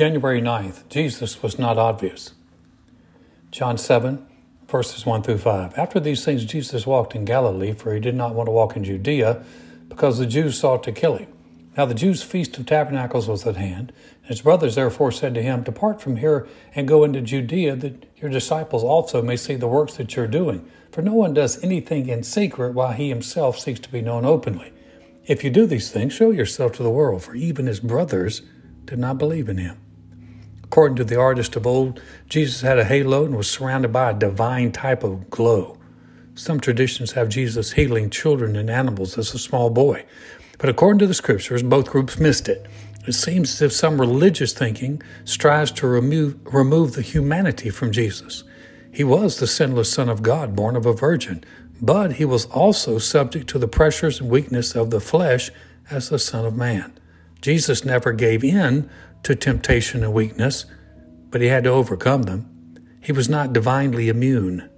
January 9th, Jesus was not obvious. John 7, verses 1 through 5. After these things, Jesus walked in Galilee, for he did not want to walk in Judea, because the Jews sought to kill him. Now the Jews' feast of tabernacles was at hand. His brothers therefore said to him, Depart from here and go into Judea, that your disciples also may see the works that you're doing. For no one does anything in secret while he himself seeks to be known openly. If you do these things, show yourself to the world, for even his brothers did not believe in him. According to the artist of old, Jesus had a halo and was surrounded by a divine type of glow. Some traditions have Jesus healing children and animals as a small boy, but according to the scriptures, both groups missed it. It seems as if some religious thinking strives to remove, remove the humanity from Jesus. He was the sinless Son of God, born of a virgin, but he was also subject to the pressures and weakness of the flesh as the Son of Man. Jesus never gave in to temptation and weakness, but he had to overcome them. He was not divinely immune.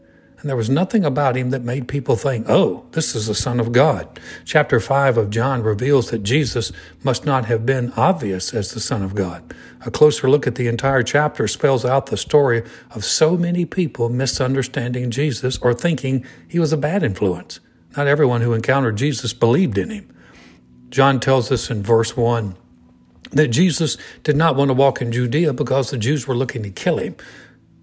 And there was nothing about him that made people think, oh, this is the Son of God. Chapter 5 of John reveals that Jesus must not have been obvious as the Son of God. A closer look at the entire chapter spells out the story of so many people misunderstanding Jesus or thinking he was a bad influence. Not everyone who encountered Jesus believed in him. John tells us in verse 1 that Jesus did not want to walk in Judea because the Jews were looking to kill him.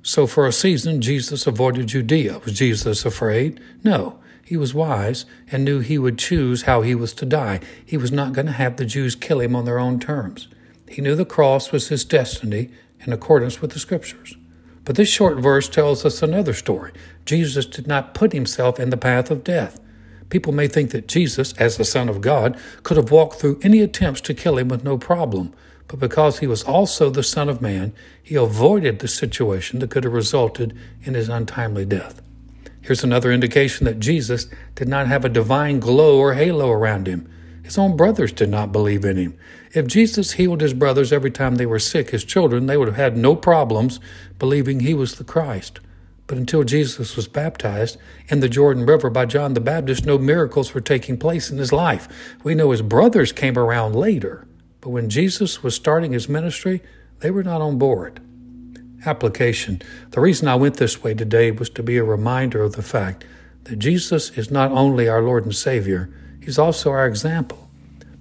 So for a season, Jesus avoided Judea. Was Jesus afraid? No. He was wise and knew he would choose how he was to die. He was not going to have the Jews kill him on their own terms. He knew the cross was his destiny in accordance with the scriptures. But this short verse tells us another story. Jesus did not put himself in the path of death. People may think that Jesus, as the Son of God, could have walked through any attempts to kill him with no problem but because he was also the Son of Man, he avoided the situation that could have resulted in his untimely death. Here's another indication that Jesus did not have a divine glow or halo around him. His own brothers did not believe in him. If Jesus healed his brothers every time they were sick, his children, they would have had no problems believing he was the Christ. But until Jesus was baptized in the Jordan River by John the Baptist, no miracles were taking place in his life. We know his brothers came around later. But when Jesus was starting his ministry, they were not on board. Application. The reason I went this way today was to be a reminder of the fact that Jesus is not only our Lord and Savior, He's also our example.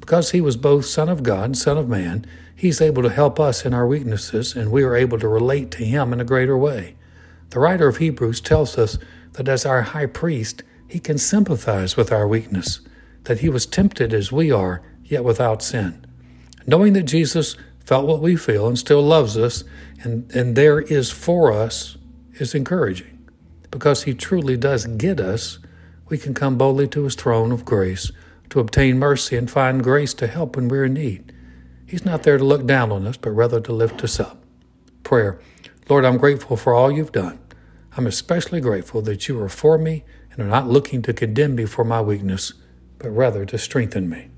Because He was both Son of God and Son of Man, He's able to help us in our weaknesses, and we are able to relate to Him in a greater way. The writer of Hebrews tells us that as our high priest, He can sympathize with our weakness, that He was tempted as we are, yet without sin. Knowing that Jesus felt what we feel and still loves us and, and there is for us is encouraging. Because he truly does get us, we can come boldly to his throne of grace to obtain mercy and find grace to help when we're in need. He's not there to look down on us, but rather to lift us up. Prayer. Lord, I'm grateful for all you've done. I'm especially grateful that you are for me and are not looking to condemn me for my weakness, but rather to strengthen me.